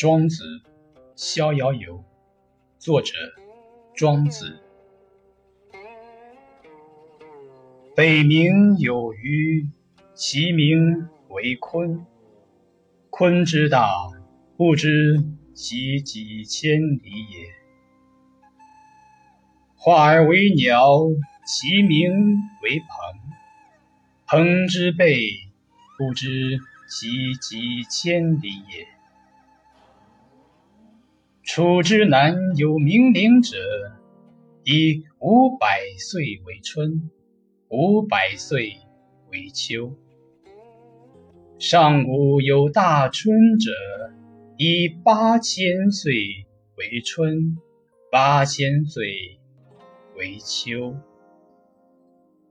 庄子·逍遥游，作者庄子。北冥有鱼，其名为鲲。鲲之大，不知其几千里也。化而为鸟，其名为鹏。鹏之背，不知其几千里也。楚之南有冥陵者，以五百岁为春，五百岁为秋。上古有大春者，以八千岁为春，八千岁为秋。